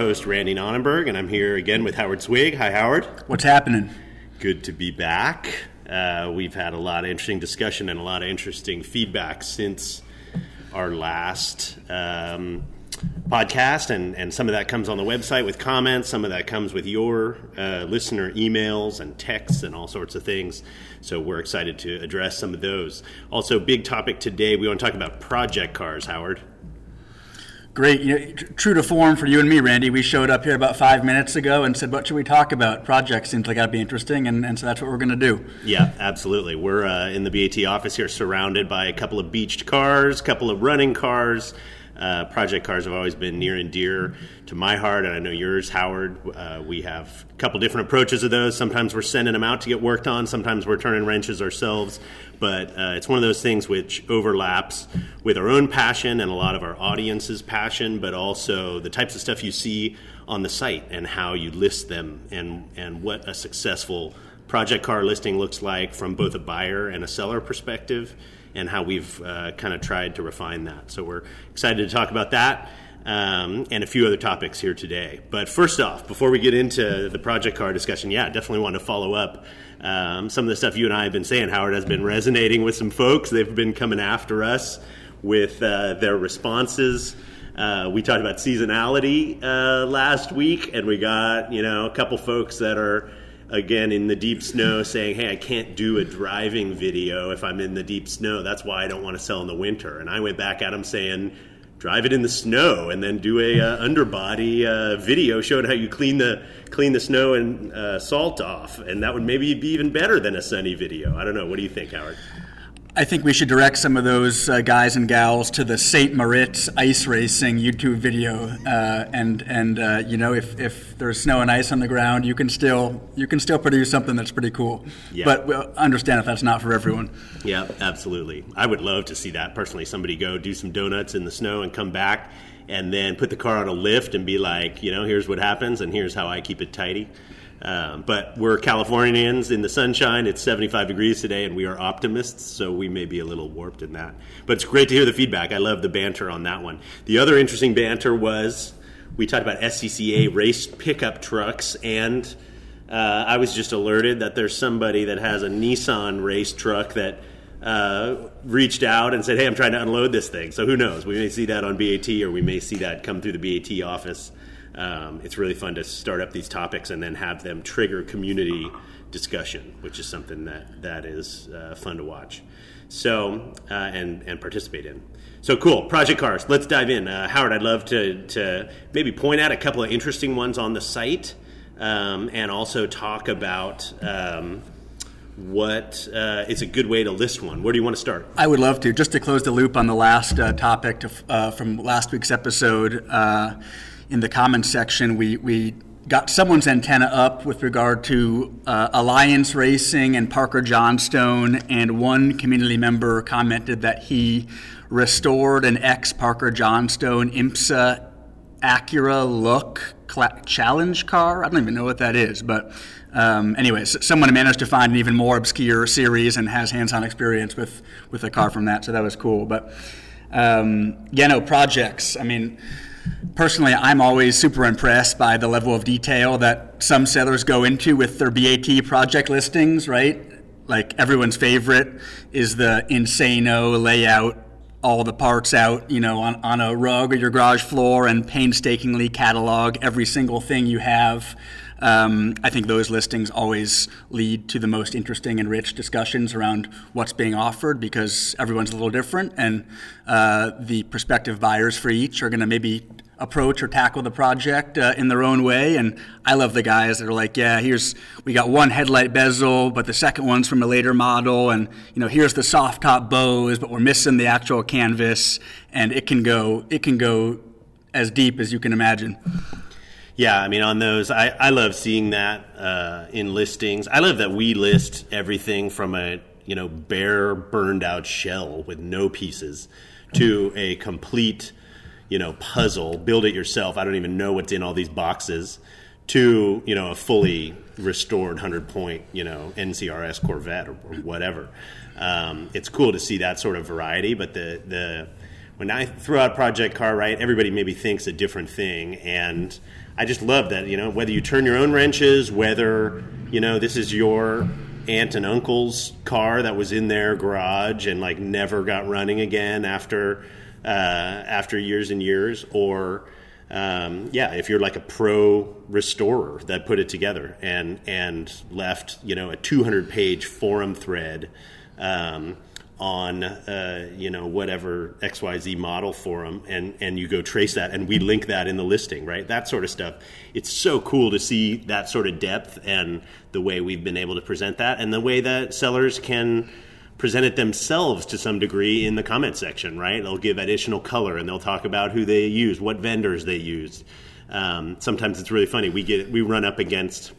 host, Randy Nonnenberg, and I'm here again with Howard Swig. Hi, Howard. What's happening? Good to be back. Uh, we've had a lot of interesting discussion and a lot of interesting feedback since our last um, podcast, and, and some of that comes on the website with comments, some of that comes with your uh, listener emails and texts and all sorts of things. So we're excited to address some of those. Also, big topic today, we want to talk about project cars, Howard. Great. You true to form for you and me, Randy, we showed up here about five minutes ago and said, What should we talk about? Project seems like that'd be interesting, and, and so that's what we're going to do. Yeah, absolutely. We're uh, in the BAT office here, surrounded by a couple of beached cars, a couple of running cars. Uh, project cars have always been near and dear to my heart, and I know yours, Howard. Uh, we have a couple different approaches of those. Sometimes we're sending them out to get worked on, sometimes we're turning wrenches ourselves. But uh, it's one of those things which overlaps with our own passion and a lot of our audience's passion, but also the types of stuff you see on the site and how you list them and, and what a successful project car listing looks like from both a buyer and a seller perspective and how we've uh, kind of tried to refine that. So we're excited to talk about that um, and a few other topics here today. But first off, before we get into the project car discussion, yeah, definitely want to follow up. Um, some of the stuff you and I have been saying, Howard, has been resonating with some folks. They've been coming after us with uh, their responses. Uh, we talked about seasonality uh, last week, and we got you know a couple folks that are again in the deep snow saying, "Hey, I can't do a driving video if I'm in the deep snow. That's why I don't want to sell in the winter." And I went back at him saying, "Drive it in the snow and then do a uh, underbody uh, video showing how you clean the clean the snow and uh, salt off, and that would maybe be even better than a sunny video." I don't know. What do you think, Howard? I think we should direct some of those uh, guys and gals to the St. Moritz ice racing YouTube video, uh, and and uh, you know if, if there's snow and ice on the ground, you can still you can still produce something that's pretty cool. Yeah. But we'll understand if that's not for everyone. Yeah, absolutely. I would love to see that personally. Somebody go do some donuts in the snow and come back, and then put the car on a lift and be like, you know, here's what happens, and here's how I keep it tidy. Um, but we're Californians in the sunshine. It's 75 degrees today, and we are optimists, so we may be a little warped in that. But it's great to hear the feedback. I love the banter on that one. The other interesting banter was we talked about SCCA race pickup trucks, and uh, I was just alerted that there's somebody that has a Nissan race truck that uh, reached out and said, "Hey, I'm trying to unload this thing." So who knows? We may see that on BAT, or we may see that come through the BAT office um, it's really fun to start up these topics and then have them trigger community discussion, which is something that that is uh, fun to watch. So uh, and and participate in. So cool, Project Cars. Let's dive in. Uh, Howard, I'd love to to maybe point out a couple of interesting ones on the site, um, and also talk about. Um, what uh, is a good way to list one? Where do you want to start? I would love to. Just to close the loop on the last uh, topic to, uh, from last week's episode, uh, in the comments section, we, we got someone's antenna up with regard to uh, Alliance Racing and Parker Johnstone, and one community member commented that he restored an ex Parker Johnstone IMSA Acura look challenge car. I don't even know what that is, but um, anyways, someone managed to find an even more obscure series and has hands-on experience with with a car from that, so that was cool. But um, yeah, no projects. I mean Personally, I'm always super impressed by the level of detail that some sellers go into with their BAT project listings, right? Like everyone's favorite is the insano layout, all the parts out, you know, on, on a rug or your garage floor and painstakingly catalog every single thing you have. Um, I think those listings always lead to the most interesting and rich discussions around what's being offered because everyone's a little different, and uh, the prospective buyers for each are going to maybe approach or tackle the project uh, in their own way. And I love the guys that are like, yeah, here's we got one headlight bezel, but the second one's from a later model, and you know here's the soft top bows, but we're missing the actual canvas, and it can go it can go as deep as you can imagine. Yeah, I mean, on those, I, I love seeing that uh, in listings. I love that we list everything from a you know bare burned out shell with no pieces to a complete you know puzzle, build it yourself. I don't even know what's in all these boxes. To you know a fully restored hundred point you know NCRS Corvette or, or whatever. Um, it's cool to see that sort of variety, but the the when I throw out Project Car right, everybody maybe thinks a different thing, and I just love that, you know, whether you turn your own wrenches, whether, you know, this is your aunt and uncle's car that was in their garage and like never got running again after uh, after years and years, or um, yeah, if you're like a pro restorer that put it together and and left you know a 200 page forum thread um, on uh, you know whatever XYZ model forum and and you go trace that and we link that in the listing right? That sort of stuff. It's so cool to see that sort of depth and the way we've been able to present that and the way that sellers can present it themselves to some degree in the comment section right? They'll give additional color and they'll talk about who they use what vendors they use um, sometimes it's really funny. We get we run up against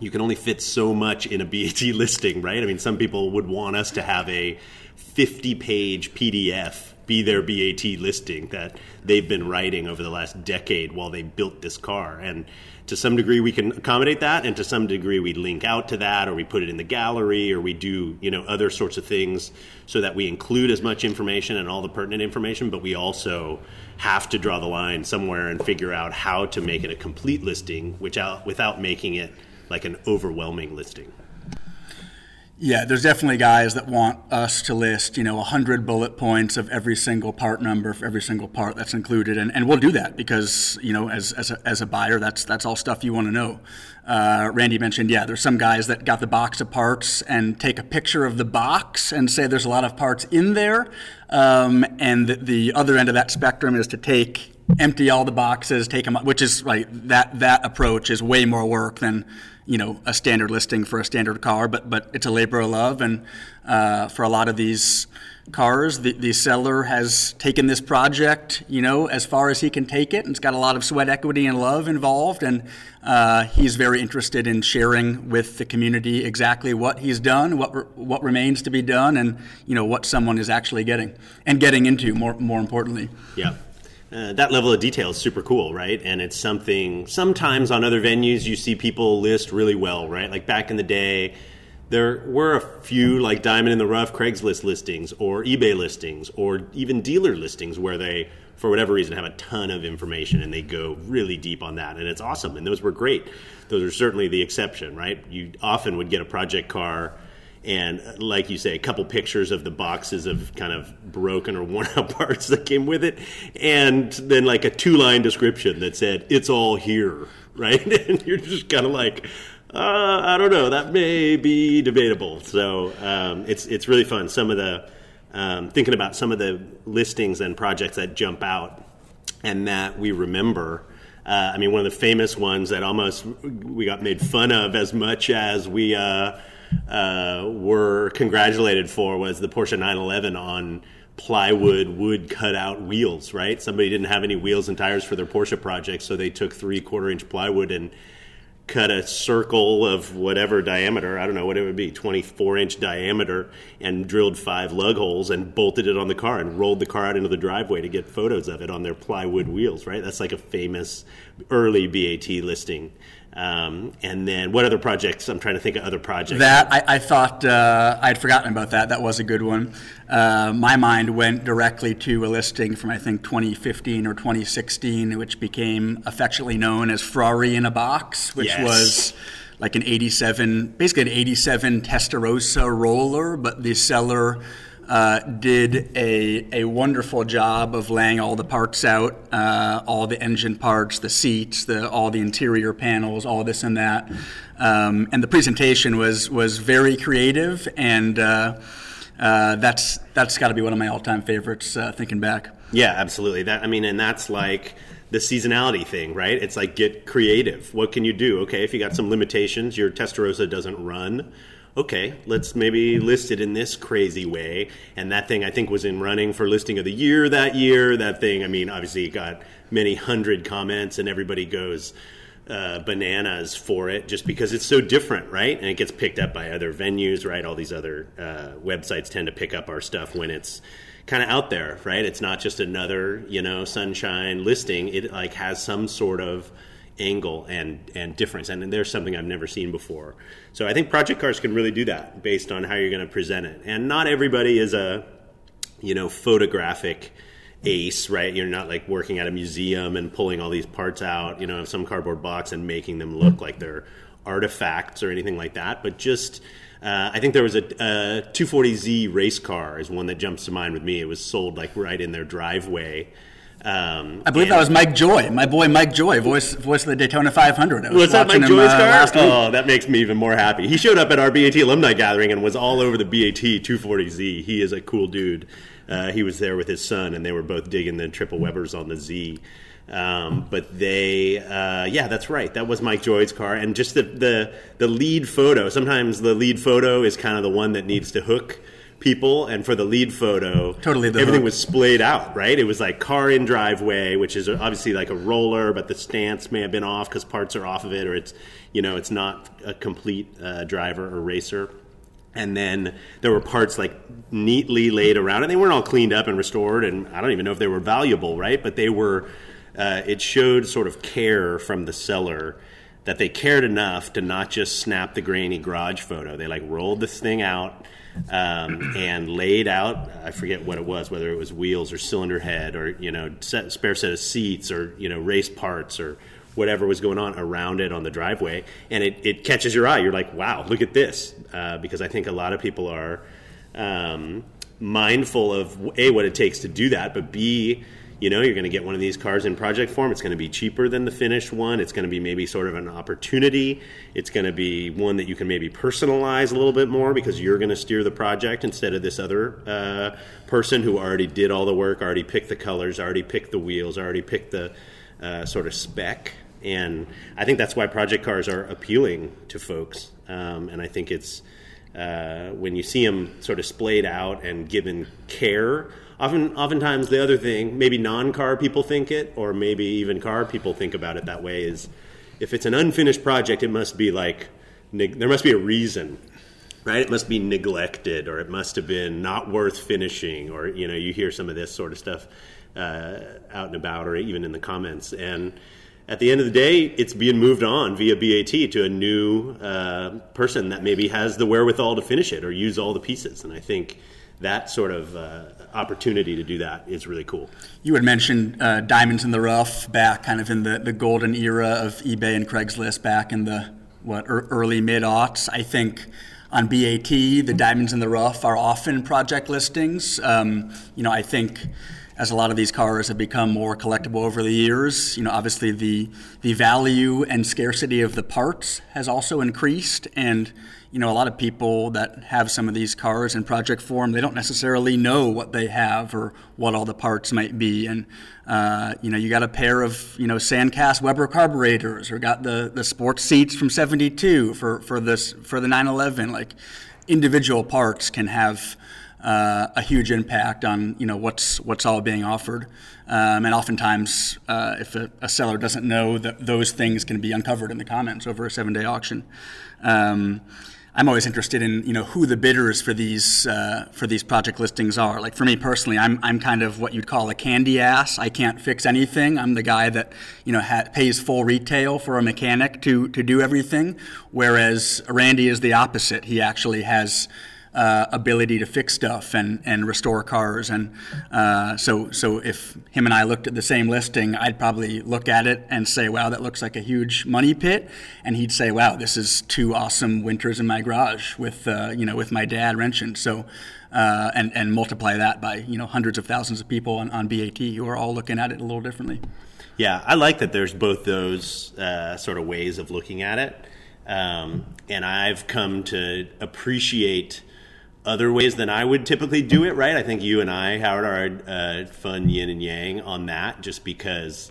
you can only fit so much in a BAT listing, right? I mean, some people would want us to have a 50 page PDF be their BAT listing that they've been writing over the last decade while they built this car. And to some degree, we can accommodate that, and to some degree, we link out to that, or we put it in the gallery, or we do you know other sorts of things so that we include as much information and all the pertinent information. But we also have to draw the line somewhere and figure out how to make it a complete listing, which out, without making it like an overwhelming listing. Yeah, there's definitely guys that want us to list, you know, 100 bullet points of every single part number for every single part that's included. And, and we'll do that because, you know, as, as, a, as a buyer, that's, that's all stuff you want to know. Uh, Randy mentioned, yeah, there's some guys that got the box of parts and take a picture of the box and say there's a lot of parts in there. Um, and the, the other end of that spectrum is to take empty all the boxes, take them, which is like That that approach is way more work than you know a standard listing for a standard car, but but it's a labor of love, and uh, for a lot of these cars, the, the seller has taken this project, you know, as far as he can take it, and it's got a lot of sweat equity and love involved, and uh, he's very interested in sharing with the community exactly what he's done, what re- what remains to be done, and you know what someone is actually getting and getting into. More more importantly. Yeah. Uh, that level of detail is super cool, right? And it's something sometimes on other venues you see people list really well, right? Like back in the day, there were a few like diamond in the rough Craigslist listings or eBay listings or even dealer listings where they, for whatever reason, have a ton of information and they go really deep on that. And it's awesome. And those were great. Those are certainly the exception, right? You often would get a project car and like you say, a couple pictures of the boxes of kind of broken or worn out parts that came with it, and then like a two line description that said, It's all here, right? And you're just kind of like, uh, I don't know, that may be debatable. So um, it's, it's really fun. Some of the, um, thinking about some of the listings and projects that jump out and that we remember. Uh, I mean, one of the famous ones that almost we got made fun of as much as we uh, uh, were congratulated for was the Porsche 911 on plywood wood cutout wheels, right? Somebody didn't have any wheels and tires for their Porsche project, so they took three quarter inch plywood and cut a circle of whatever diameter, I don't know what it would be, 24 inch diameter, and drilled five lug holes and bolted it on the car and rolled the car out into the driveway to get photos of it on their plywood wheels, right? That's like a famous early BAT listing. Um, and then what other projects? I'm trying to think of other projects. That I, I thought uh, I'd forgotten about that. That was a good one. Uh, my mind went directly to a listing from I think 2015 or 2016, which became affectionately known as Ferrari in a box, which yes. was like an 87, basically an 87 Testarossa roller, but the seller uh, did a, a wonderful job of laying all the parts out, uh, all the engine parts, the seats, the, all the interior panels, all this and that. Um, and the presentation was, was very creative, and uh, uh that's, that's got to be one of my all time favorites uh, thinking back. Yeah, absolutely. That I mean, and that's like the seasonality thing, right? It's like get creative. What can you do? Okay, if you got some limitations, your Testarossa doesn't run okay, let's maybe list it in this crazy way. And that thing I think was in running for listing of the year that year. That thing, I mean, obviously got many hundred comments and everybody goes uh, bananas for it just because it's so different, right? And it gets picked up by other venues, right? All these other uh, websites tend to pick up our stuff when it's kind of out there, right? It's not just another, you know, sunshine listing. It like has some sort of angle and and difference and there's something I've never seen before. So I think project cars can really do that based on how you're going to present it. And not everybody is a you know photographic ace, right? You're not like working at a museum and pulling all these parts out, you know, of some cardboard box and making them look like they're artifacts or anything like that, but just. Uh, I think there was a, a 240Z race car is one that jumps to mind with me. It was sold like right in their driveway. Um, I believe that was Mike Joy, my boy Mike Joy, voice voice of the Daytona 500. I was, was that Mike him, Joy's uh, car? Oh, that makes me even more happy. He showed up at our BAT alumni gathering and was all over the BAT 240Z. He is a cool dude. Uh, he was there with his son, and they were both digging the triple Webers on the Z. Um, but they, uh, yeah, that's right. That was Mike Joy's car, and just the, the the lead photo. Sometimes the lead photo is kind of the one that needs to hook people, and for the lead photo, totally everything hook. was splayed out. Right, it was like car in driveway, which is obviously like a roller, but the stance may have been off because parts are off of it, or it's you know it's not a complete uh, driver or racer and then there were parts like neatly laid around and they weren't all cleaned up and restored and i don't even know if they were valuable right but they were uh, it showed sort of care from the seller that they cared enough to not just snap the grainy garage photo they like rolled this thing out um, and laid out i forget what it was whether it was wheels or cylinder head or you know set, spare set of seats or you know race parts or whatever was going on around it on the driveway, and it, it catches your eye. You're like, wow, look at this, uh, because I think a lot of people are um, mindful of a what it takes to do that, but b you know you're going to get one of these cars in project form it's going to be cheaper than the finished one it's going to be maybe sort of an opportunity it's going to be one that you can maybe personalize a little bit more because you're going to steer the project instead of this other uh, person who already did all the work already picked the colors already picked the wheels already picked the uh, sort of spec and I think that's why project cars are appealing to folks. Um, and I think it's uh, when you see them sort of splayed out and given care. Often, oftentimes, the other thing, maybe non-car people think it, or maybe even car people think about it that way, is if it's an unfinished project, it must be like there must be a reason right it must be neglected or it must have been not worth finishing or you know you hear some of this sort of stuff uh, out and about or even in the comments and at the end of the day, it's being moved on via BAT to a new uh, person that maybe has the wherewithal to finish it or use all the pieces. And I think that sort of uh, opportunity to do that is really cool. You had mentioned uh, diamonds in the rough back kind of in the, the golden era of eBay and Craigslist back in the what early mid aughts. I think on BAT, the diamonds in the rough are often project listings. Um, you know, I think as a lot of these cars have become more collectible over the years, you know, obviously the the value and scarcity of the parts has also increased, and you know, a lot of people that have some of these cars in project form, they don't necessarily know what they have or what all the parts might be, and uh, you know, you got a pair of you know Sandcast Weber carburetors, or got the the sports seats from '72 for for this for the 911, like individual parts can have uh, a huge impact on you know what's what's all being offered, um, and oftentimes uh, if a, a, seller doesn't know that those things can be uncovered in the comments over a seven day auction. Um, I'm always interested in you know who the bidders for these uh, for these project listings are. Like for me personally, I'm I'm kind of what you'd call a candy ass. I can't fix anything. I'm the guy that you know ha- pays full retail for a mechanic to to do everything. Whereas Randy is the opposite. He actually has uh, ability to fix stuff and, and restore cars. And uh, so, so if him and I looked at the same listing, I'd probably look at it and say, wow, that looks like a huge money pit. And he'd say, wow, this is two awesome winters in my garage with, uh, you know, with my dad wrenching. So, uh, and, and multiply that by, you know, hundreds of thousands of people on, on BAT who are all looking at it a little differently. Yeah, I like that there's both those uh, sort of ways of looking at it. Um, and I've come to appreciate other ways than I would typically do it, right? I think you and I, Howard, are uh, fun yin and yang on that just because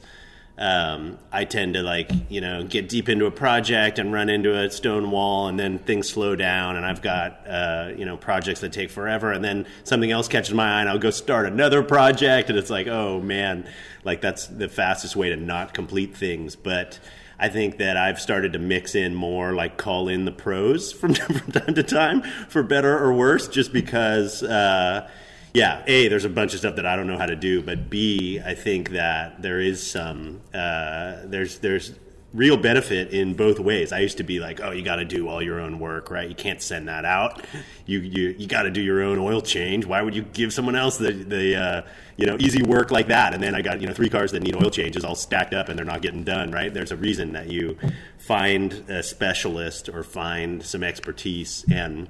um, I tend to like, you know, get deep into a project and run into a stone wall and then things slow down and I've got, uh, you know, projects that take forever and then something else catches my eye and I'll go start another project and it's like, oh man, like that's the fastest way to not complete things. But, I think that I've started to mix in more, like call in the pros from, from time to time, for better or worse, just because. Uh, yeah, A, there's a bunch of stuff that I don't know how to do, but B, I think that there is some, uh, there's, there's real benefit in both ways. I used to be like, oh, you got to do all your own work, right? You can't send that out. You you, you got to do your own oil change. Why would you give someone else the the uh, you know easy work like that? And then I got you know three cars that need oil changes all stacked up and they're not getting done, right? There's a reason that you find a specialist or find some expertise and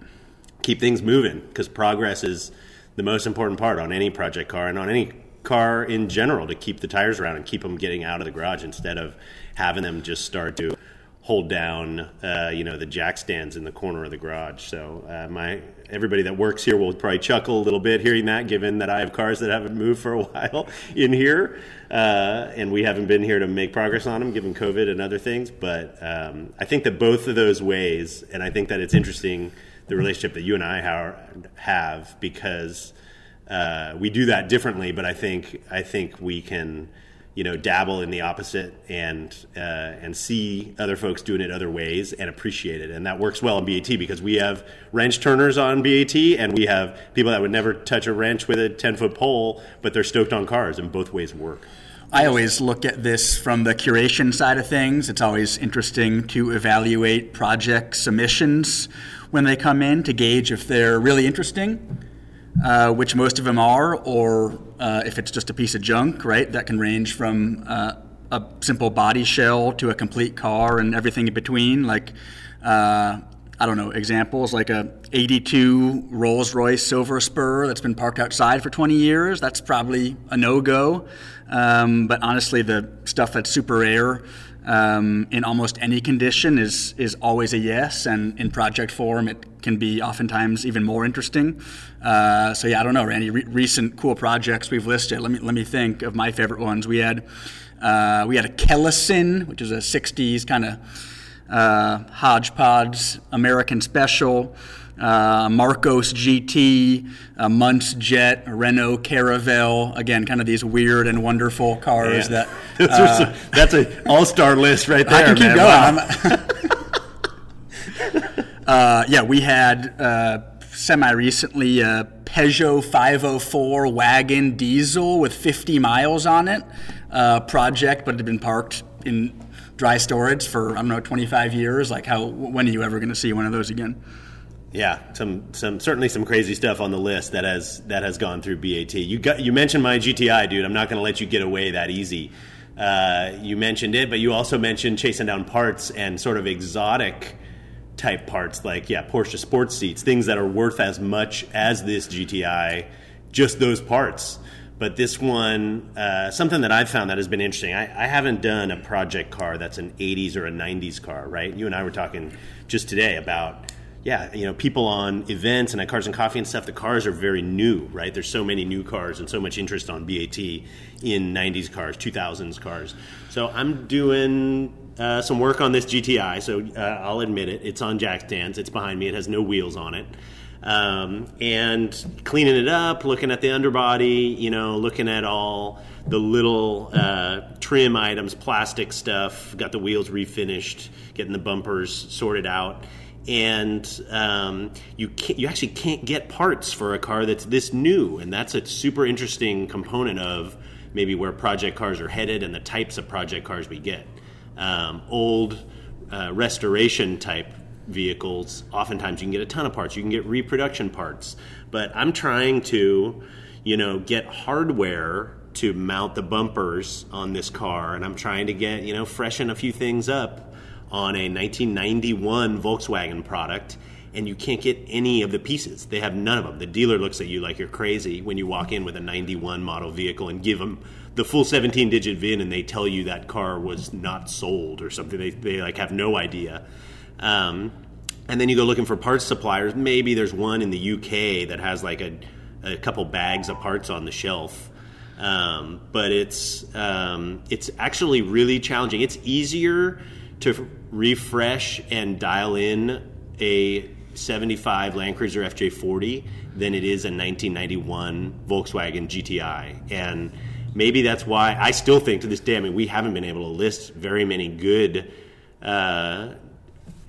keep things moving because progress is the most important part on any project car and on any car in general to keep the tires around and keep them getting out of the garage instead of having them just start to hold down, uh, you know, the jack stands in the corner of the garage. So uh, my everybody that works here will probably chuckle a little bit hearing that, given that I have cars that haven't moved for a while in here, uh, and we haven't been here to make progress on them, given COVID and other things. But um, I think that both of those ways, and I think that it's interesting the relationship that you and I have because uh, we do that differently. But I think I think we can you know dabble in the opposite and uh, and see other folks doing it other ways and appreciate it and that works well in BAT because we have wrench turners on BAT and we have people that would never touch a wrench with a 10 foot pole but they're stoked on cars and both ways work. I always look at this from the curation side of things. It's always interesting to evaluate project submissions when they come in to gauge if they're really interesting uh, which most of them are, or uh, if it's just a piece of junk, right? That can range from uh, a simple body shell to a complete car and everything in between. Like, uh, I don't know, examples like a 82 Rolls Royce Silver Spur that's been parked outside for 20 years. That's probably a no go. Um, but honestly, the stuff that's super rare um, in almost any condition is is always a yes, and in project form it can be oftentimes even more interesting. Uh, so yeah, I don't know, Randy. Re- recent cool projects we've listed. Let me let me think of my favorite ones. We had uh, we had a Kellison, which is a '60s kind of uh, hodgepodge American special uh, Marcos GT, a Muntz Jet, Renault Caravelle. Again, kind of these weird and wonderful cars that. Uh, that's an all-star list right there. I can keep man. going. uh, yeah, we had uh, semi recently a Peugeot 504 wagon diesel with 50 miles on it. Uh, project, but it had been parked in dry storage for I don't know 25 years. Like, how when are you ever going to see one of those again? Yeah, some some certainly some crazy stuff on the list that has that has gone through BAT. You got you mentioned my GTI, dude. I'm not going to let you get away that easy. Uh, you mentioned it, but you also mentioned chasing down parts and sort of exotic type parts, like yeah, Porsche sports seats, things that are worth as much as this GTI, just those parts. But this one, uh, something that I've found that has been interesting. I, I haven't done a project car that's an '80s or a '90s car, right? You and I were talking just today about yeah, you know, people on events and at Cars and Coffee and stuff, the cars are very new, right? There's so many new cars and so much interest on BAT in 90s cars, 2000s cars. So I'm doing uh, some work on this GTI, so uh, I'll admit it. It's on jack stands, it's behind me, it has no wheels on it. Um, and cleaning it up, looking at the underbody, you know, looking at all the little uh, trim items, plastic stuff, got the wheels refinished, getting the bumpers sorted out and um, you you actually can't get parts for a car that's this new, and that's a super interesting component of maybe where project cars are headed and the types of project cars we get. Um, old uh, restoration type vehicles, oftentimes you can get a ton of parts. You can get reproduction parts, but I'm trying to, you know, get hardware to mount the bumpers on this car, and I'm trying to get you know freshen a few things up on a 1991 Volkswagen product and you can't get any of the pieces. They have none of them. The dealer looks at you like you're crazy when you walk in with a 91 model vehicle and give them the full 17 digit VIN and they tell you that car was not sold or something. They, they like have no idea. Um, and then you go looking for parts suppliers. Maybe there's one in the UK that has like a, a couple bags of parts on the shelf. Um, but it's um, it's actually really challenging. It's easier to refresh and dial in a 75 Land Cruiser FJ40 than it is a 1991 Volkswagen GTI. And maybe that's why I still think to this day, I mean, we haven't been able to list very many good uh,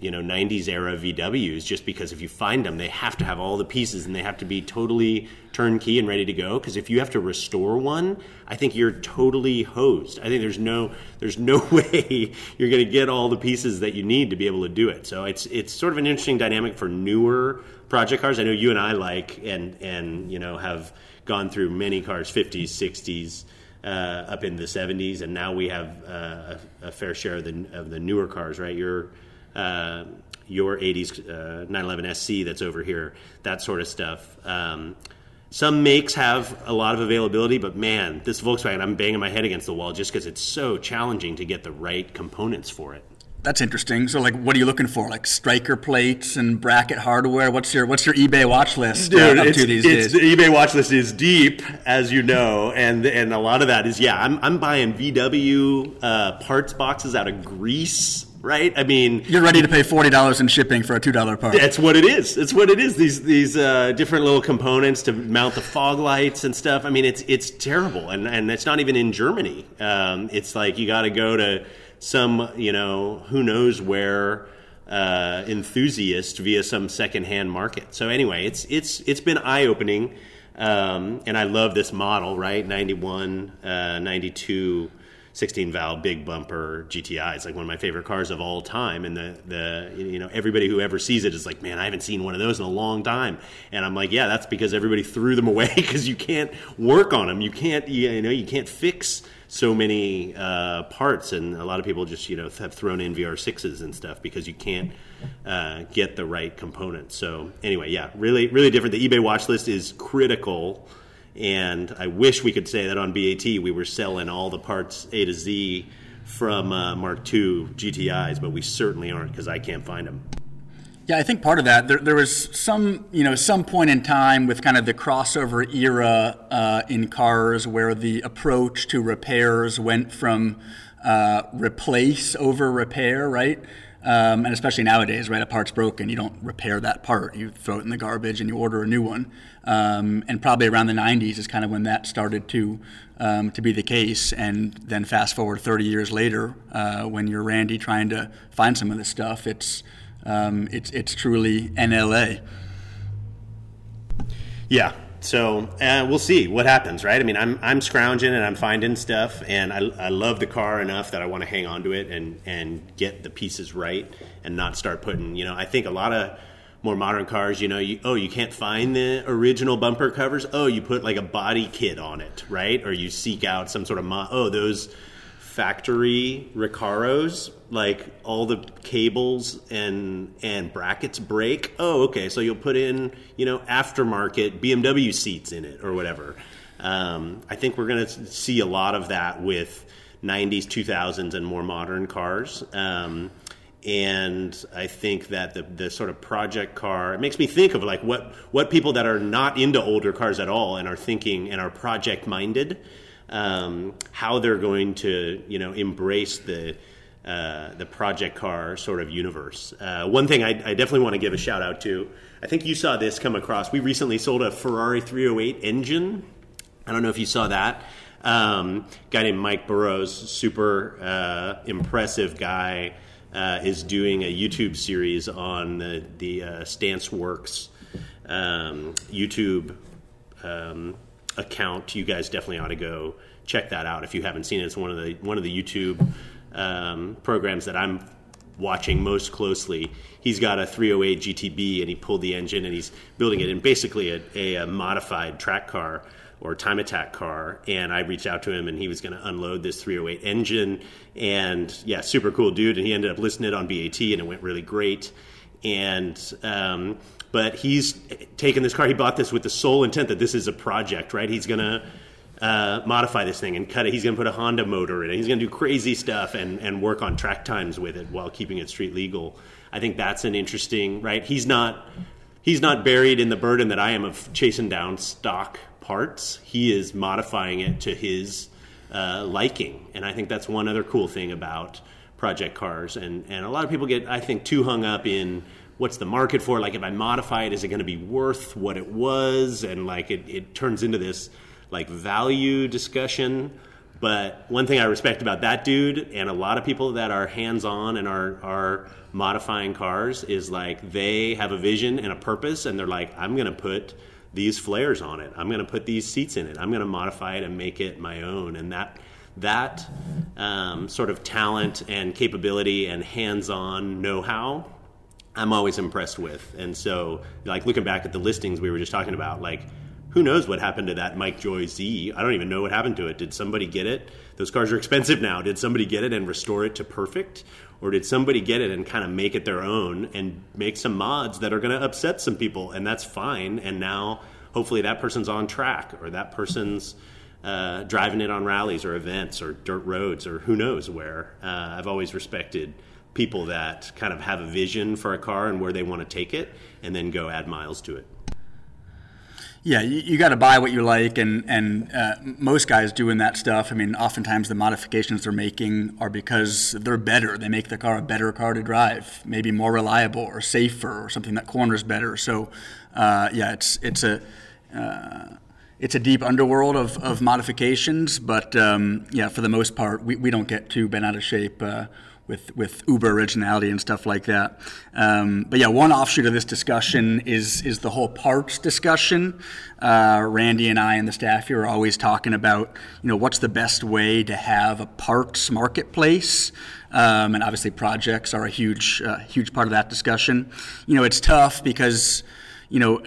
you know 90s era VWs just because if you find them they have to have all the pieces and they have to be totally turnkey and ready to go. Because if you have to restore one I think you're totally hosed. I think there's no there's no way you're going to get all the pieces that you need to be able to do it. So it's it's sort of an interesting dynamic for newer project cars. I know you and I like and and you know have gone through many cars 50s 60s uh, up in the 70s, and now we have uh, a, a, fair share of the, of the newer cars, right? Your uh, your 80s uh, 911 SC that's over here, that sort of stuff. Um, some makes have a lot of availability, but man, this Volkswagen, I'm banging my head against the wall just because it's so challenging to get the right components for it. That's interesting. So, like, what are you looking for? Like striker plates and bracket hardware. What's your What's your eBay watch list uh, Dude, uh, up to these days? The eBay watch list is deep, as you know, and and a lot of that is yeah. I'm I'm buying VW uh, parts boxes out of Greece right? I mean, you're ready to pay forty dollars in shipping for a two dollar part. That's what it is. It's what it is. These these uh, different little components to mount the fog lights and stuff. I mean, it's it's terrible, and and it's not even in Germany. Um, it's like you got to go to some, you know, who knows where uh, enthusiast via some secondhand market. So anyway, it's it's it's been eye opening, um, and I love this model. Right, 91, uh, 92 16 valve big bumper GTI. It's like one of my favorite cars of all time. And the, the, you know, everybody who ever sees it is like, man, I haven't seen one of those in a long time. And I'm like, yeah, that's because everybody threw them away because you can't work on them. You can't, you know, you can't fix so many uh, parts. And a lot of people just, you know, have thrown in VR6s and stuff because you can't uh, get the right components. So anyway, yeah, really, really different. The eBay watch list is critical and I wish we could say that on BAT we were selling all the parts A to Z from uh, Mark II GTIs, but we certainly aren't because I can't find them. Yeah, I think part of that there, there, was some you know some point in time with kind of the crossover era uh, in cars where the approach to repairs went from uh, replace over repair, right? Um, and especially nowadays, right? A part's broken, you don't repair that part. You throw it in the garbage and you order a new one. Um, and probably around the 90s is kind of when that started to um, to be the case. And then fast forward 30 years later, uh, when you're Randy trying to find some of this stuff, it's um, it's it's truly NLA. Yeah, so uh, we'll see what happens, right? I mean, I'm I'm scrounging and I'm finding stuff, and I, I love the car enough that I want to hang on to it and and get the pieces right and not start putting. You know, I think a lot of more modern cars, you know, you, oh, you can't find the original bumper covers. Oh, you put like a body kit on it, right? Or you seek out some sort of mo- oh those factory Recaros, like all the cables and and brackets break. Oh, okay, so you'll put in you know aftermarket BMW seats in it or whatever. Um, I think we're going to see a lot of that with 90s, 2000s, and more modern cars. Um, and I think that the, the sort of project car it makes me think of like what what people that are not into older cars at all and are thinking and are project minded um, how they're going to you know embrace the uh, the project car sort of universe. Uh, one thing I, I, definitely want to give a shout out to. I think you saw this come across. We recently sold a Ferrari 308 engine. I don't know if you saw that. Um, guy named Mike Burroughs, super uh, impressive guy, uh, is doing a YouTube series on the, the uh, StanceWorks um, YouTube um, account, you guys definitely ought to go check that out if you haven't seen it. It's one of the one of the YouTube um, programs that I'm watching most closely. He's got a 308 GTB and he pulled the engine and he's building it in basically a, a, a modified track car or time attack car. And I reached out to him and he was going to unload this 308 engine. And yeah, super cool dude. And he ended up listing it on BAT and it went really great. And um, but he's taken this car. He bought this with the sole intent that this is a project, right? He's going to uh, modify this thing and cut it. He's going to put a Honda motor in it. He's going to do crazy stuff and, and work on track times with it while keeping it street legal. I think that's an interesting, right? He's not he's not buried in the burden that I am of chasing down stock parts. He is modifying it to his uh, liking, and I think that's one other cool thing about project cars. And and a lot of people get, I think, too hung up in what's the market for? Like, if I modify it, is it going to be worth what it was? And like, it, it turns into this like value discussion. But one thing I respect about that dude and a lot of people that are hands on and are, are modifying cars is like they have a vision and a purpose, and they're like, I'm going to put these flares on it. I'm going to put these seats in it. I'm going to modify it and make it my own. And that that um, sort of talent and capability and hands-on know-how I'm always impressed with. And so, like looking back at the listings we were just talking about, like who knows what happened to that Mike Joy Z? I don't even know what happened to it. Did somebody get it? Those cars are expensive now. Did somebody get it and restore it to perfect? Or did somebody get it and kind of make it their own and make some mods that are going to upset some people? And that's fine. And now hopefully that person's on track or that person's uh, driving it on rallies or events or dirt roads or who knows where. Uh, I've always respected people that kind of have a vision for a car and where they want to take it and then go add miles to it. Yeah, you, you got to buy what you like, and and uh, most guys doing that stuff. I mean, oftentimes the modifications they're making are because they're better. They make the car a better car to drive, maybe more reliable or safer, or something that corners better. So, uh, yeah, it's it's a uh, it's a deep underworld of, of modifications, but um, yeah, for the most part, we, we don't get too bent out of shape uh, with with uber originality and stuff like that. Um, but yeah, one offshoot of this discussion is is the whole parts discussion. Uh, Randy and I and the staff here are always talking about you know what's the best way to have a parts marketplace. Um, and obviously, projects are a huge uh, huge part of that discussion. You know, it's tough because you know,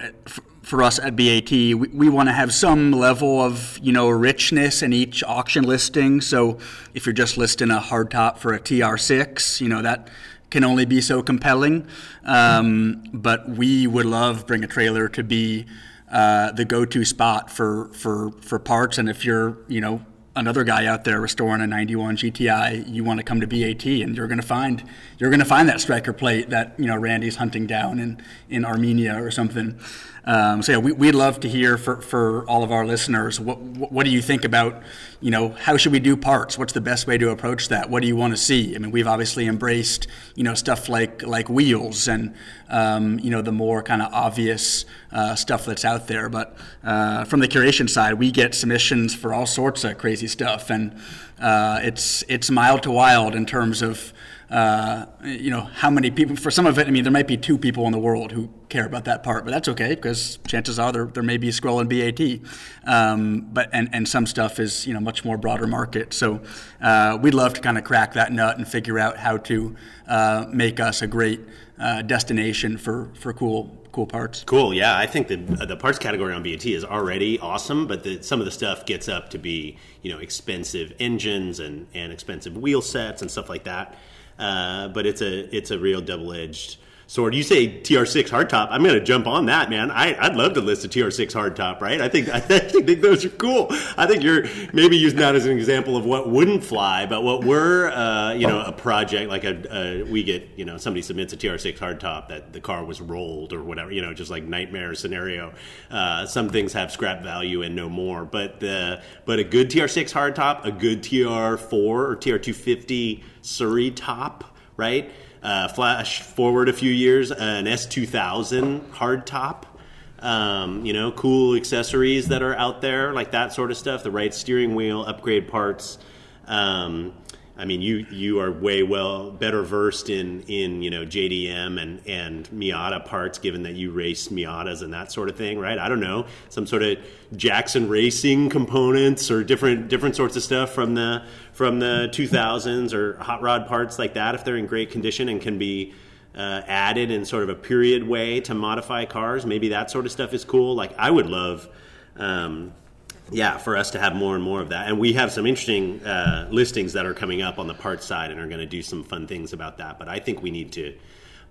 for us at BAT, we, we want to have some level of you know richness in each auction listing. So if you're just listing a hardtop for a TR6, you know that can only be so compelling. Um, but we would love bring a trailer to be uh, the go-to spot for for for parts. And if you're you know another guy out there restoring a 91 GTI, you want to come to BAT and you're going to find you're going to find that striker plate that you know Randy's hunting down in in Armenia or something. Um, so yeah, we, would love to hear for, for all of our listeners. What, what do you think about, you know, how should we do parts? What's the best way to approach that? What do you want to see? I mean, we've obviously embraced, you know, stuff like like wheels and, um, you know, the more kind of obvious uh, stuff that's out there. But uh, from the curation side, we get submissions for all sorts of crazy stuff, and uh, it's it's mild to wild in terms of uh, you know, how many people, for some of it, I mean, there might be two people in the world who care about that part, but that's okay because chances are there, there may be a scroll in BAT. Um, but, and, and some stuff is, you know, much more broader market. So uh, we'd love to kind of crack that nut and figure out how to uh, make us a great uh, destination for, for cool cool parts. Cool, yeah. I think the the parts category on BAT is already awesome, but the, some of the stuff gets up to be you know expensive engines and and expensive wheel sets and stuff like that. Uh, but it's a it's a real double edged sword. You say TR6 hardtop, I'm going to jump on that, man. I, would love to list a TR6 hardtop, right? I think I think those are cool. I think you're maybe using that as an example of what wouldn't fly, but what were uh, you know a project like a, a, we get you know somebody submits a TR6 hardtop that the car was rolled or whatever, you know, just like nightmare scenario. Uh, some things have scrap value and no more, but the but a good TR6 hardtop, a good TR4 or TR250 Surrey top, right? Uh, flash forward a few years, an S2000 hardtop. Um, you know, cool accessories that are out there, like that sort of stuff. The right steering wheel, upgrade parts. Um, I mean, you you are way well better versed in in you know JDM and and Miata parts, given that you race Miatas and that sort of thing, right? I don't know some sort of Jackson Racing components or different different sorts of stuff from the from the 2000s or hot rod parts like that if they're in great condition and can be uh, added in sort of a period way to modify cars. Maybe that sort of stuff is cool. Like I would love. Um, yeah, for us to have more and more of that. And we have some interesting uh, listings that are coming up on the parts side and are going to do some fun things about that. But I think we need to,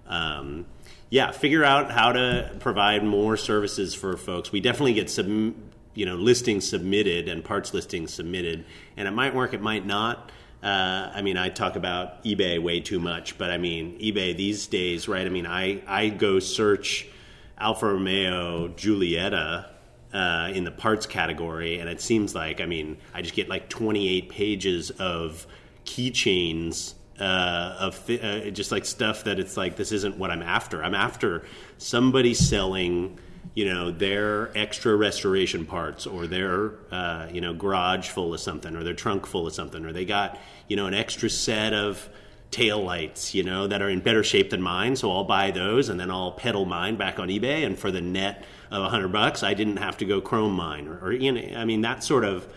um, yeah, figure out how to provide more services for folks. We definitely get some, you know, listings submitted and parts listings submitted, and it might work, it might not. Uh, I mean, I talk about eBay way too much, but I mean, eBay these days, right? I mean, I, I go search Alfa Romeo Giulietta uh, in the parts category, and it seems like I mean I just get like 28 pages of keychains uh, of uh, just like stuff that it's like this isn't what I'm after. I'm after somebody selling you know their extra restoration parts or their uh, you know garage full of something or their trunk full of something or they got you know an extra set of tail lights, you know, that are in better shape than mine. So I'll buy those and then I'll peddle mine back on eBay. And for the net of a hundred bucks, I didn't have to go chrome mine or, or you know, I mean, that sort of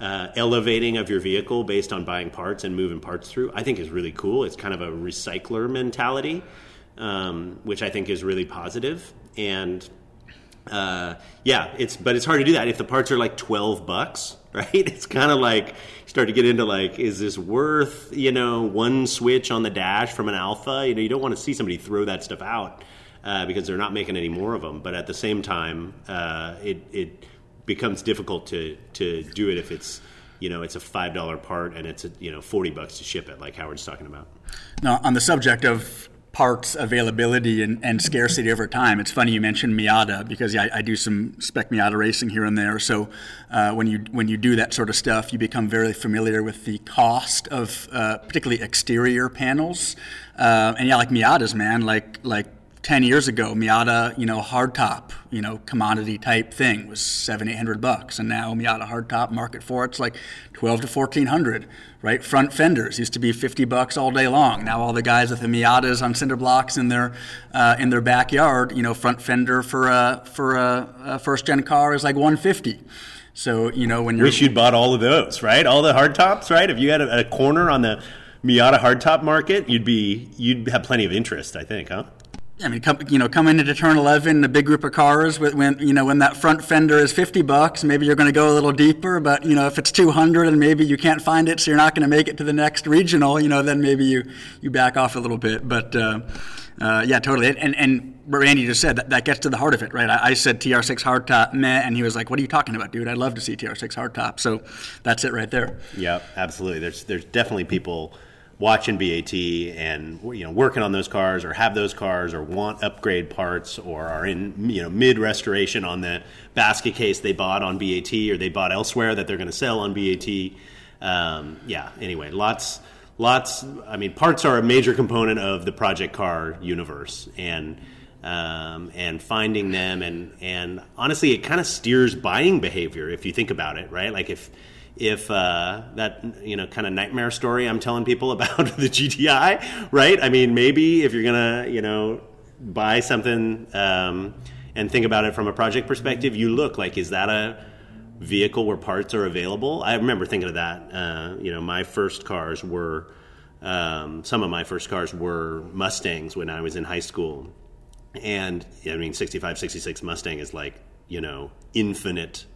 uh, elevating of your vehicle based on buying parts and moving parts through, I think is really cool. It's kind of a recycler mentality, um, which I think is really positive. And uh, yeah, it's but it's hard to do that if the parts are like twelve bucks, right? It's kind of like start to get into like, is this worth you know one switch on the dash from an Alfa? You know, you don't want to see somebody throw that stuff out uh, because they're not making any more of them. But at the same time, uh, it it becomes difficult to to do it if it's you know it's a five dollar part and it's a, you know forty bucks to ship it, like Howard's talking about. Now, on the subject of parts availability and, and, scarcity over time. It's funny you mentioned Miata because I, I do some spec Miata racing here and there. So uh, when you when you do that sort of stuff, you become very familiar with the cost of uh, particularly exterior panels. Uh, and yeah, like Miatas, man, like like 10 years ago, Miata, you know, hardtop, you know, commodity type thing was seven, eight hundred bucks. And now Miata hardtop market for it's like 12 to 1400, right? Front fenders used to be 50 bucks all day long. Now all the guys with the Miatas on cinder blocks in their, uh, in their backyard, you know, front fender for a, for a, a first gen car is like 150. So, you know, when you're. Wish you'd bought all of those, right? All the hardtops, right? If you had a, a corner on the Miata hardtop market, you'd be, you'd have plenty of interest, I think, huh? I mean, come, you know, come into turn 11, a big group of cars, when, you know, when that front fender is 50 bucks, maybe you're going to go a little deeper, but, you know, if it's 200 and maybe you can't find it, so you're not going to make it to the next regional, you know, then maybe you, you back off a little bit. But, uh, uh, yeah, totally. And, and what Randy just said, that, that gets to the heart of it, right? I, I said TR6 hardtop, meh, and he was like, what are you talking about, dude? I'd love to see TR6 hardtop. So that's it right there. Yeah, absolutely. There's, there's definitely people watching BAT and you know working on those cars or have those cars or want upgrade parts or are in you know mid restoration on the basket case they bought on BAT or they bought elsewhere that they're going to sell on BAT. Um, yeah. Anyway, lots lots. I mean, parts are a major component of the project car universe and. Um, and finding them and and honestly it kind of steers buying behavior if you think about it right like if if uh, that you know kind of nightmare story I'm telling people about the GTI, right? I mean, maybe if you're gonna you know buy something um, and think about it from a project perspective, you look like is that a vehicle where parts are available? I remember thinking of that. Uh, you know, my first cars were um, some of my first cars were Mustangs when I was in high school, and I mean, 65, 66 Mustang is like you know infinite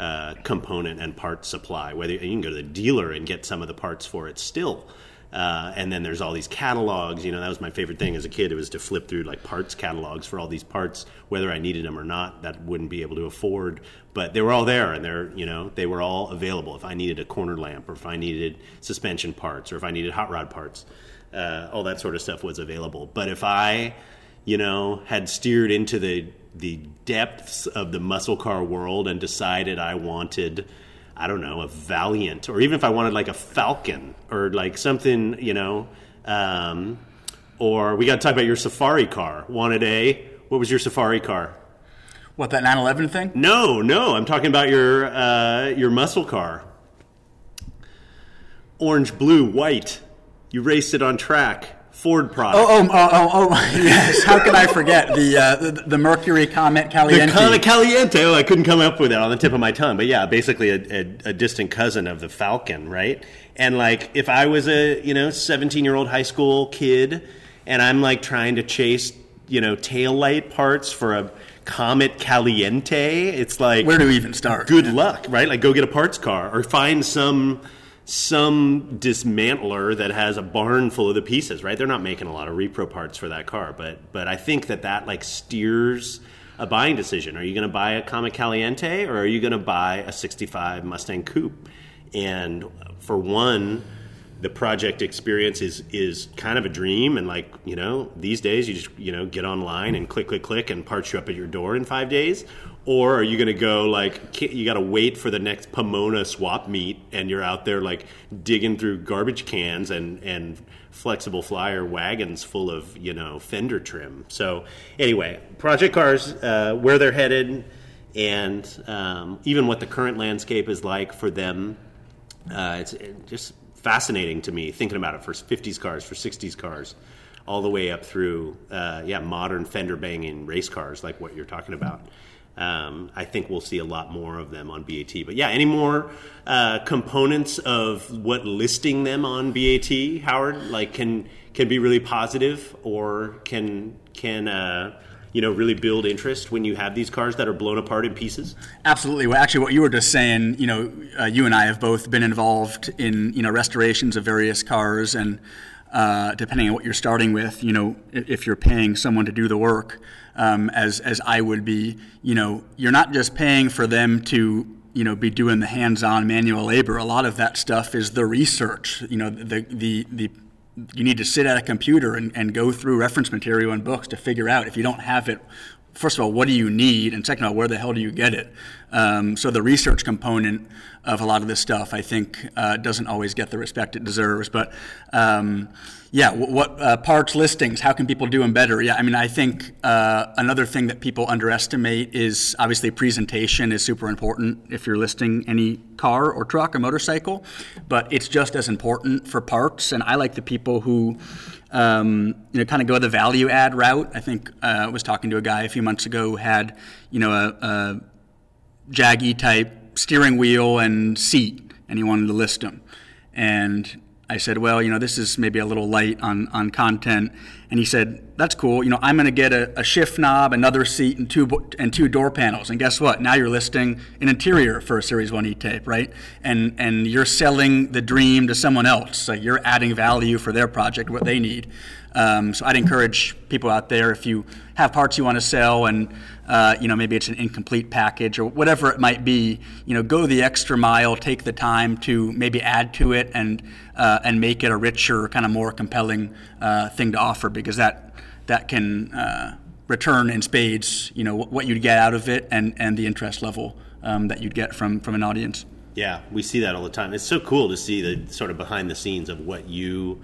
uh, component and part supply. Whether you can go to the dealer and get some of the parts for it still. Uh, and then there's all these catalogs. You know, that was my favorite thing as a kid. It was to flip through like parts catalogs for all these parts, whether I needed them or not. That wouldn't be able to afford, but they were all there, and they're you know they were all available. If I needed a corner lamp, or if I needed suspension parts, or if I needed hot rod parts, uh, all that sort of stuff was available. But if I, you know, had steered into the the depths of the muscle car world and decided I wanted, I don't know, a Valiant, or even if I wanted like a Falcon or like something, you know, um, or we got to talk about your Safari car. Wanted a, what was your Safari car? What that 911 thing? No, no, I'm talking about your uh, your muscle car. Orange, blue, white. You raced it on track. Ford product. Oh, oh, oh, oh, oh yes. How could I forget the, uh, the, the Mercury Comet Caliente? The Comet Caliente. Oh, I couldn't come up with that on the tip of my tongue. But yeah, basically a, a, a distant cousin of the Falcon, right? And like, if I was a you know 17 year old high school kid, and I'm like trying to chase you know tail light parts for a Comet Caliente, it's like where do we even start? Good yeah. luck, right? Like, go get a parts car or find some some dismantler that has a barn full of the pieces, right? They're not making a lot of repro parts for that car, but but I think that that like steers a buying decision. Are you going to buy a Comet Caliente or are you going to buy a 65 Mustang Coupe? And for one, the project experience is is kind of a dream and like you know these days you just you know get online and click click click and parts you up at your door in five days or are you going to go like you got to wait for the next Pomona swap meet and you're out there like digging through garbage cans and and flexible flyer wagons full of you know fender trim so anyway project cars uh, where they're headed and um, even what the current landscape is like for them uh, it's it just fascinating to me thinking about it for 50s cars, for 60s cars, all the way up through uh, yeah modern fender banging race cars like what you're talking about. Um, I think we'll see a lot more of them on BAT. But yeah, any more uh, components of what listing them on BAT, Howard, like can can be really positive or can can uh, you know really build interest when you have these cars that are blown apart in pieces? Absolutely. Well, actually, what you were just saying, you know, uh, you and I have both been involved in you know restorations of various cars, and uh, depending on what you're starting with, you know, if you're paying someone to do the work, um, as as I would be, you know, you're not just paying for them to you know be doing the hands-on manual labor. A lot of that stuff is the research. You know, the the the you need to sit at a computer and, and go through reference material and books to figure out if you don't have it first of all, what do you need? And second of all, where the hell do you get it? Um, so the research component of a lot of this stuff, I think, uh, doesn't always get the respect it deserves. But um, yeah, what, uh, parts listings? How can people do them better? Yeah, I mean, I think uh, another thing that people underestimate is obviously presentation is super important if you're listing any car or truck or motorcycle, but it's just as important for parts. And I like the people who um, you know, kind of go the value add route. I think uh, I was talking to a guy a few months ago who had, you know, a, a Jag E-type steering wheel and seat, and he wanted to list them. And I said, well, you know, this is maybe a little light on, on content. And he said, that's cool. You know, I'm going to get a, a, shift knob, another seat, and two and two door panels. And guess what? Now you're listing an interior for a Series One E-Type, right? And and you're selling the dream to someone else. So you're adding value for their project, what they need. Um, so I'd encourage people out there if you have parts you want to sell and uh, you know maybe it's an incomplete package or whatever it might be, you know go the extra mile, take the time to maybe add to it and uh, and make it a richer, kind of more compelling uh, thing to offer because that that can uh, return in spades, you know what you'd get out of it and and the interest level um, that you'd get from from an audience. Yeah, we see that all the time. It's so cool to see the sort of behind the scenes of what you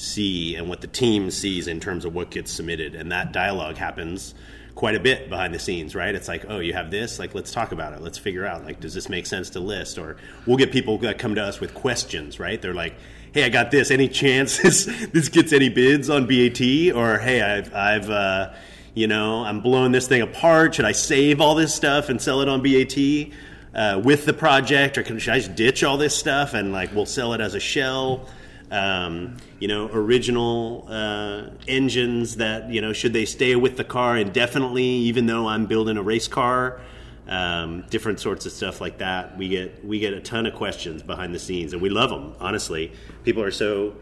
see and what the team sees in terms of what gets submitted. And that dialogue happens quite a bit behind the scenes, right? It's like, oh, you have this, like let's talk about it. Let's figure out like does this make sense to list? Or we'll get people that come to us with questions, right? They're like, hey, I got this. Any chance this, this gets any bids on BAT? Or hey, I've I've uh, you know I'm blowing this thing apart. Should I save all this stuff and sell it on BAT? Uh, with the project, or can, should I just ditch all this stuff and like we'll sell it as a shell? um, you know, original uh, engines that, you know, should they stay with the car indefinitely, even though I'm building a race car? Um, different sorts of stuff like that. We get we get a ton of questions behind the scenes, and we love them. Honestly, people are so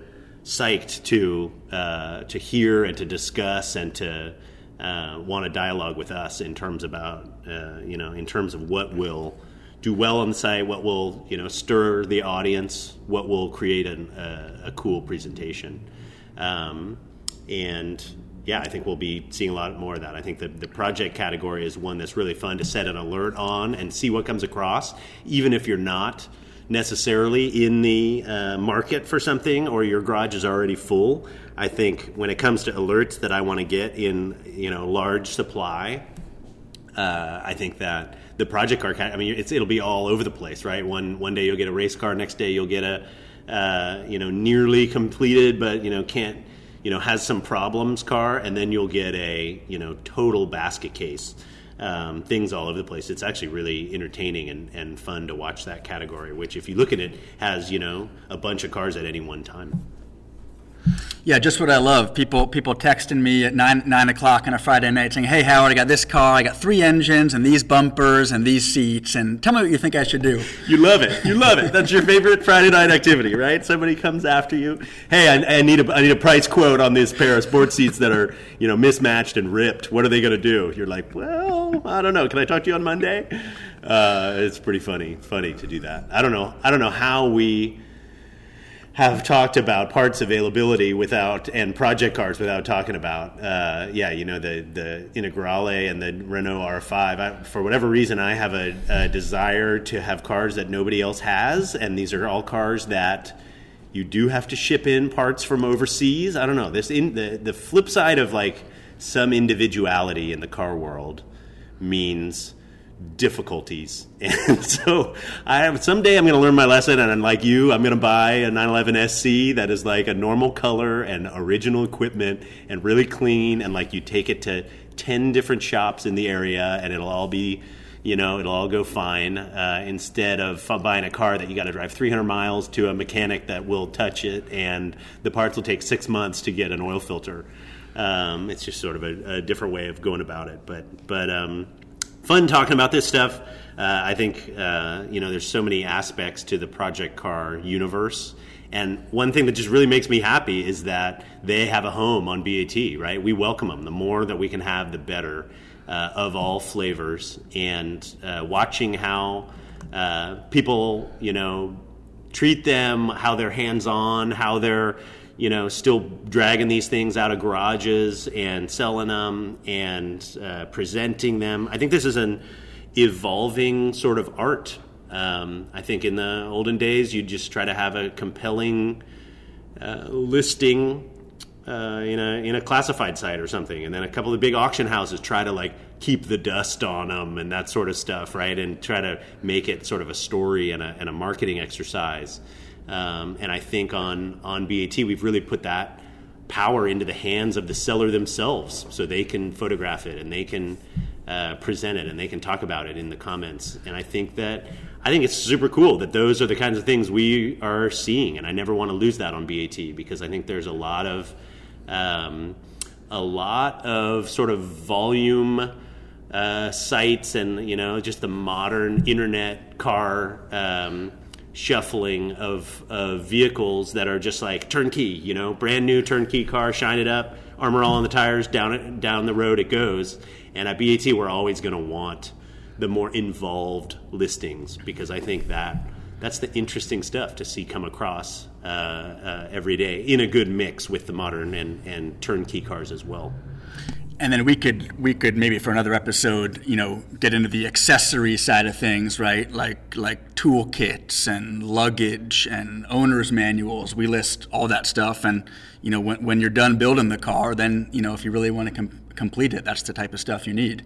psyched to uh, to hear and to discuss and to uh, want a dialogue with us in terms about uh, you know in terms of what will do well on the site, what will you know stir the audience, what will create an, a, a, cool presentation, um, and yeah, I think we'll be seeing a lot more of that. I think the, the project category is one that's really fun to set an alert on and see what comes across, even if you're not necessarily in the uh, market for something or your garage is already full. I think when it comes to alerts that I want to get in you know large supply, uh, I think that the project car. I mean, it'll be all over the place, right? One one day you'll get a race car, next day you'll get a uh, you know nearly completed, but you know can't you know has some problems car, and then you'll get a you know total basket case. Um, things all over the place. It's actually really entertaining and, and fun to watch that category, which, if you look at it, has you know a bunch of cars at any one time. Yeah, just what I love. People people texting me at nine nine o'clock on a Friday night saying, "Hey Howard, I got this car. I got three engines and these bumpers and these seats. And tell me what you think I should do." You love it. You love it. That's your favorite Friday night activity, right? Somebody comes after you. Hey, I, I need a I need a price quote on this pair of sports seats that are you know mismatched and ripped. What are they going to do? You're like, well, I don't know. Can I talk to you on Monday? Uh, it's pretty funny. Funny to do that. I don't know. I don't know how we have talked about parts availability without and project cars without talking about uh, yeah you know the the Integrale and the Renault R5 I, for whatever reason I have a, a, desire to have cars that nobody else has and these are all cars that you do have to ship in parts from overseas. I don't know. This in the the flip side of like some individuality in the car world means difficulties. And so I have someday I'm going to learn my lesson, and like you, I'm going to buy a 911 SC that is like a normal color and original equipment and really clean, and like you take it to 10 different shops in the area, and it'll all be you know it'll all go fine uh, instead of buying a car that you got to drive 300 miles to a mechanic that will touch it and the parts will take six months to get an oil filter um, it's just sort of a, a, different way of going about it but but um, fun talking about this stuff. Uh, I think uh, you know there's so many aspects to the Project Car universe, and one thing that just really makes me happy is that they have a home on BAT. Right, we welcome them. The more that we can have, the better uh, of all flavors. And uh, watching how uh, people, you know, treat them, how they're hands on, how they're you know, still dragging these things out of garages and selling them and uh, presenting them. I think this is an evolving sort of art. Um, I think in the olden days, you'd just try to have a compelling uh, listing uh, in a in a classified site or something, and then a couple of big auction houses try to like keep the dust on them and that sort of stuff, right? And try to make it sort of a story and a, and a marketing exercise. Um, and I think on on BAT we've really put that power into the hands of the seller themselves, so they can photograph it and they can uh, present it and they can talk about it in the comments. And I think that I think it's super cool that those are the kinds of things we are seeing, and I never want to lose that on BAT because I think there's a lot of um, a lot of sort of volume. Uh, sites and you know just the modern internet car um, shuffling of, of vehicles that are just like turnkey, you know, brand new turnkey car, shine it up, armor all on the tires, down it, down the road it goes. And at BAT, we're always going to want the more involved listings because I think that that's the interesting stuff to see come across uh, uh, every day in a good mix with the modern and, and turnkey cars as well and then we could we could maybe for another episode, you know, get into the accessory side of things, right? Like like toolkits and luggage and owner's manuals. We list all that stuff, and you know, when when you're done building the car, then you know, if you really want to com- complete it, that's the type of stuff you need.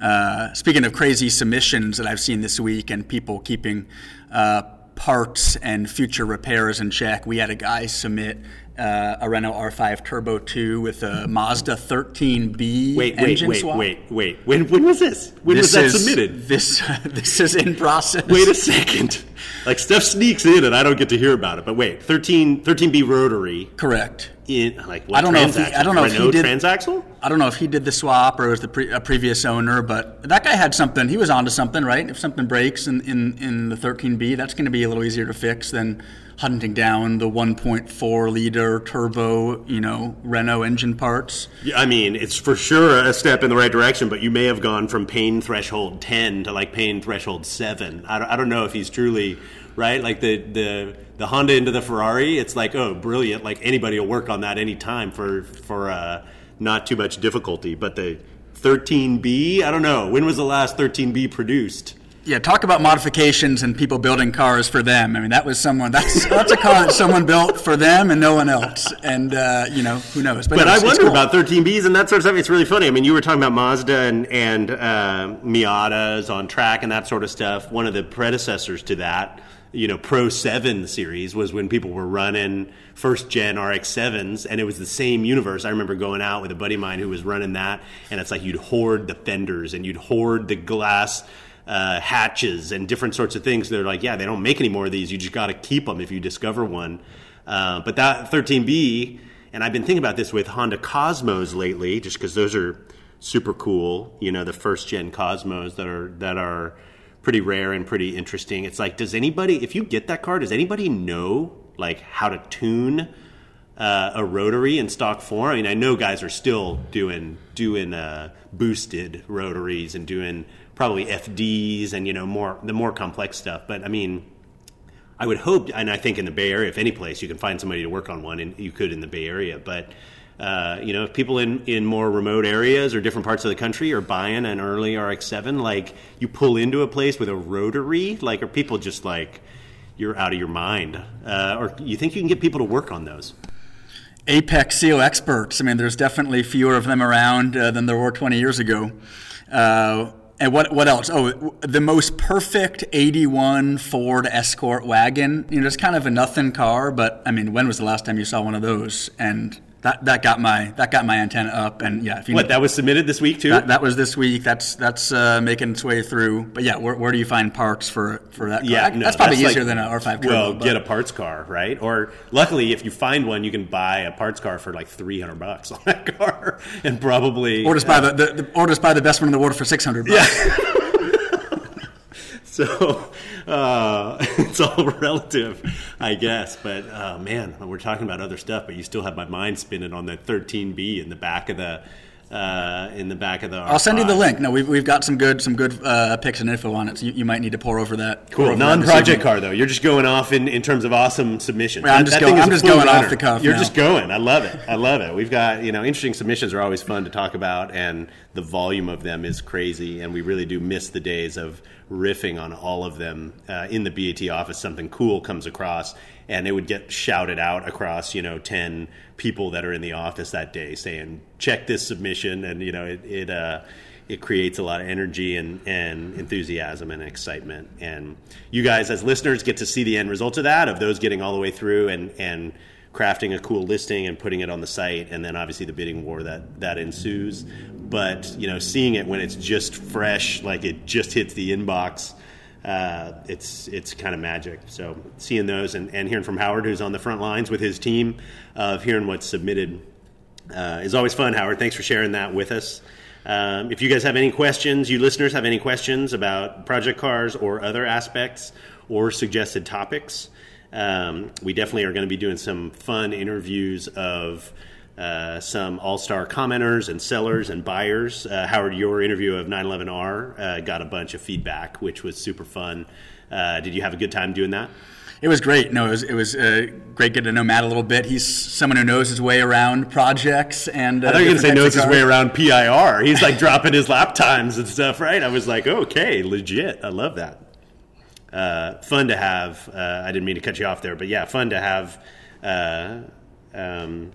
Uh, speaking of crazy submissions that I've seen this week, and people keeping. Uh, parts and future repairs in check. We had a guy submit uh, a Renault R5 Turbo 2 with a Mazda 13B wait, engine wait, swap. Wait, wait, wait. When, when was this? When this was that is, submitted? This this is in process. Wait a second. Like stuff sneaks in and I don't get to hear about it. But wait, 13 13B rotary. Correct. In like what I don't know if he, I don't know Renault if he did transaxle. I don't know if he did the swap or it was the pre, a previous owner, but that guy had something. He was onto something, right? If something breaks in in, in the 13B, that's going to be a little easier to fix than hunting down the 1.4 liter turbo, you know, Renault engine parts. Yeah, I mean, it's for sure a step in the right direction, but you may have gone from pain threshold 10 to like pain threshold 7. I don't, I don't know if he's truly right. Like the the the Honda into the Ferrari, it's like oh, brilliant! Like anybody will work on that anytime for for uh, not too much difficulty. But the 13B, I don't know. When was the last 13B produced? Yeah, talk about modifications and people building cars for them. I mean, that was someone. That's that's a car that someone built for them and no one else. And uh, you know, who knows? But, but I wonder cool. about 13Bs and that sort of stuff. It's really funny. I mean, you were talking about Mazda and and uh, Miatas on track and that sort of stuff. One of the predecessors to that, you know, Pro Seven series was when people were running first gen RX sevens, and it was the same universe. I remember going out with a buddy of mine who was running that, and it's like you'd hoard the fenders and you'd hoard the glass uh, hatches and different sorts of things. They're like, yeah, they don't make any more of these. You just got to keep them if you discover one. Uh, but that 13B, and I've been thinking about this with Honda Cosmos lately, just because those are super cool. You know, the first gen Cosmos that are that are pretty rare and pretty interesting. It's like, does anybody, if you get that car, does anybody know like how to tune? Uh, a rotary in stock form. I mean, I know guys are still doing doing uh, boosted rotaries and doing probably FDs and you know more the more complex stuff. But I mean, I would hope, and I think in the Bay Area, if any place you can find somebody to work on one, and you could in the Bay Area. But uh, you know, if people in, in more remote areas or different parts of the country are buying an early RX-7, like you pull into a place with a rotary, like are people just like you're out of your mind, uh, or you think you can get people to work on those? Apex seal experts. I mean, there's definitely fewer of them around uh, than there were 20 years ago. Uh, And what what else? Oh, the most perfect '81 Ford Escort wagon. You know, it's kind of a nothing car, but I mean, when was the last time you saw one of those? And that, that got my that got my antenna up, and yeah. If you what that was submitted this week too? That, that was this week. That's that's uh, making its way through. But yeah, where, where do you find parts for for that? Car? Yeah, no, that's probably that's easier like, than an R5 Well, get a parts car, right? Or luckily, if you find one, you can buy a parts car for like three hundred bucks on that car, and probably or just buy the, the, the, or just buy the best one in the world for six hundred. Yeah. so uh, it's all relative, I guess. But uh, man, we're talking about other stuff, but you still have my mind spinning on that 13B in the back of the. Uh, in the back of the. R5. I'll send you the link. No, we've, we've got some good some good uh, pics and info on it. So you, you, might need to pore over that. Cool. Non-project car though. You're just going off in, in terms of awesome submissions. I'm just, going, I'm just going off the cuff. You're now. just going. I love it. I love it. We've got you know interesting submissions are always fun to talk about, and the volume of them is crazy, and we really do miss the days of riffing on all of them uh, in the BAT office. Something cool comes across, and it would get shouted out across, you know, ten people that are in the office that day, saying, "Check this submission," and you know, it it, uh, it creates a lot of energy and, and enthusiasm and excitement. And you guys, as listeners, get to see the end result of that, of those getting all the way through and and crafting a cool listing and putting it on the site, and then obviously the bidding war that that ensues. But you know, seeing it when it's just fresh, like it just hits the inbox, uh, it's it's kind of magic. So seeing those and, and hearing from Howard, who's on the front lines with his team, of hearing what's submitted uh, is always fun. Howard, thanks for sharing that with us. Um, if you guys have any questions, you listeners have any questions about project cars or other aspects or suggested topics, um, we definitely are going to be doing some fun interviews of uh, some all star commenters and sellers and buyers. Uh, Howard, your interview of 911R uh, got a bunch of feedback, which was super fun. Uh, did you have a good time doing that? It was great. No, it was, it was uh, great getting to know Matt a little bit. He's someone who knows his way around projects and. Uh, I thought you were going to say knows his way around PIR. He's like dropping his lap times and stuff, right? I was like, okay, legit. I love that uh, fun to have. Uh, I didn't mean to cut you off there, but yeah, fun to have uh, um,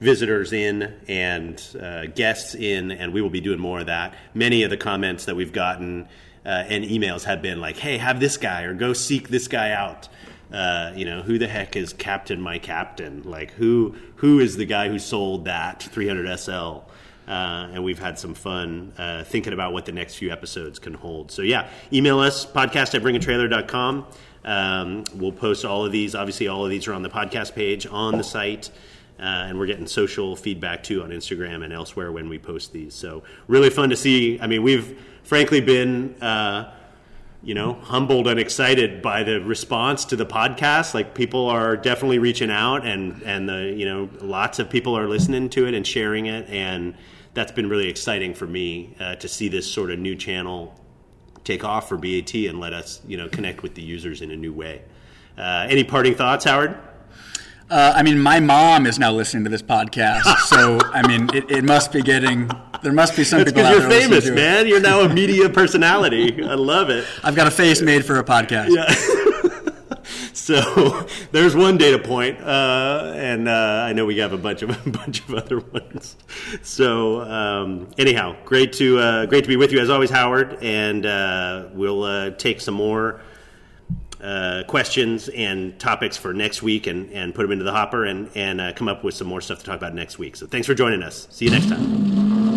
visitors in and uh, guests in, and we will be doing more of that. Many of the comments that we've gotten uh, and emails have been like, "Hey, have this guy or go seek this guy out." Uh, you know, who the heck is Captain My Captain? Like, who who is the guy who sold that 300 SL? Uh, and we've had some fun uh, thinking about what the next few episodes can hold. So, yeah, email us, podcast at bringatrailer.com. Um, we'll post all of these. Obviously, all of these are on the podcast page on the site. Uh, and we're getting social feedback too on Instagram and elsewhere when we post these. So, really fun to see. I mean, we've frankly been uh, you know, humbled and excited by the response to the podcast. Like people are definitely reaching out, and and the you know lots of people are listening to it and sharing it, and that's been really exciting for me uh, to see this sort of new channel take off for BAT and let us you know connect with the users in a new way. Uh, any parting thoughts, Howard? Uh, I mean, my mom is now listening to this podcast, so I mean, it, it must be getting. There must be some That's people. Because you're famous, man. You're now a media personality. I love it. I've got a face made for a podcast. Yeah. so there's one data point, uh, and uh, I know we have a bunch of a bunch of other ones. So um, anyhow, great to uh, great to be with you as always, Howard, and uh, we'll uh, take some more uh, questions and topics for next week and, and put them into the hopper and, and uh, come up with some more stuff to talk about next week. So thanks for joining us. See you next time.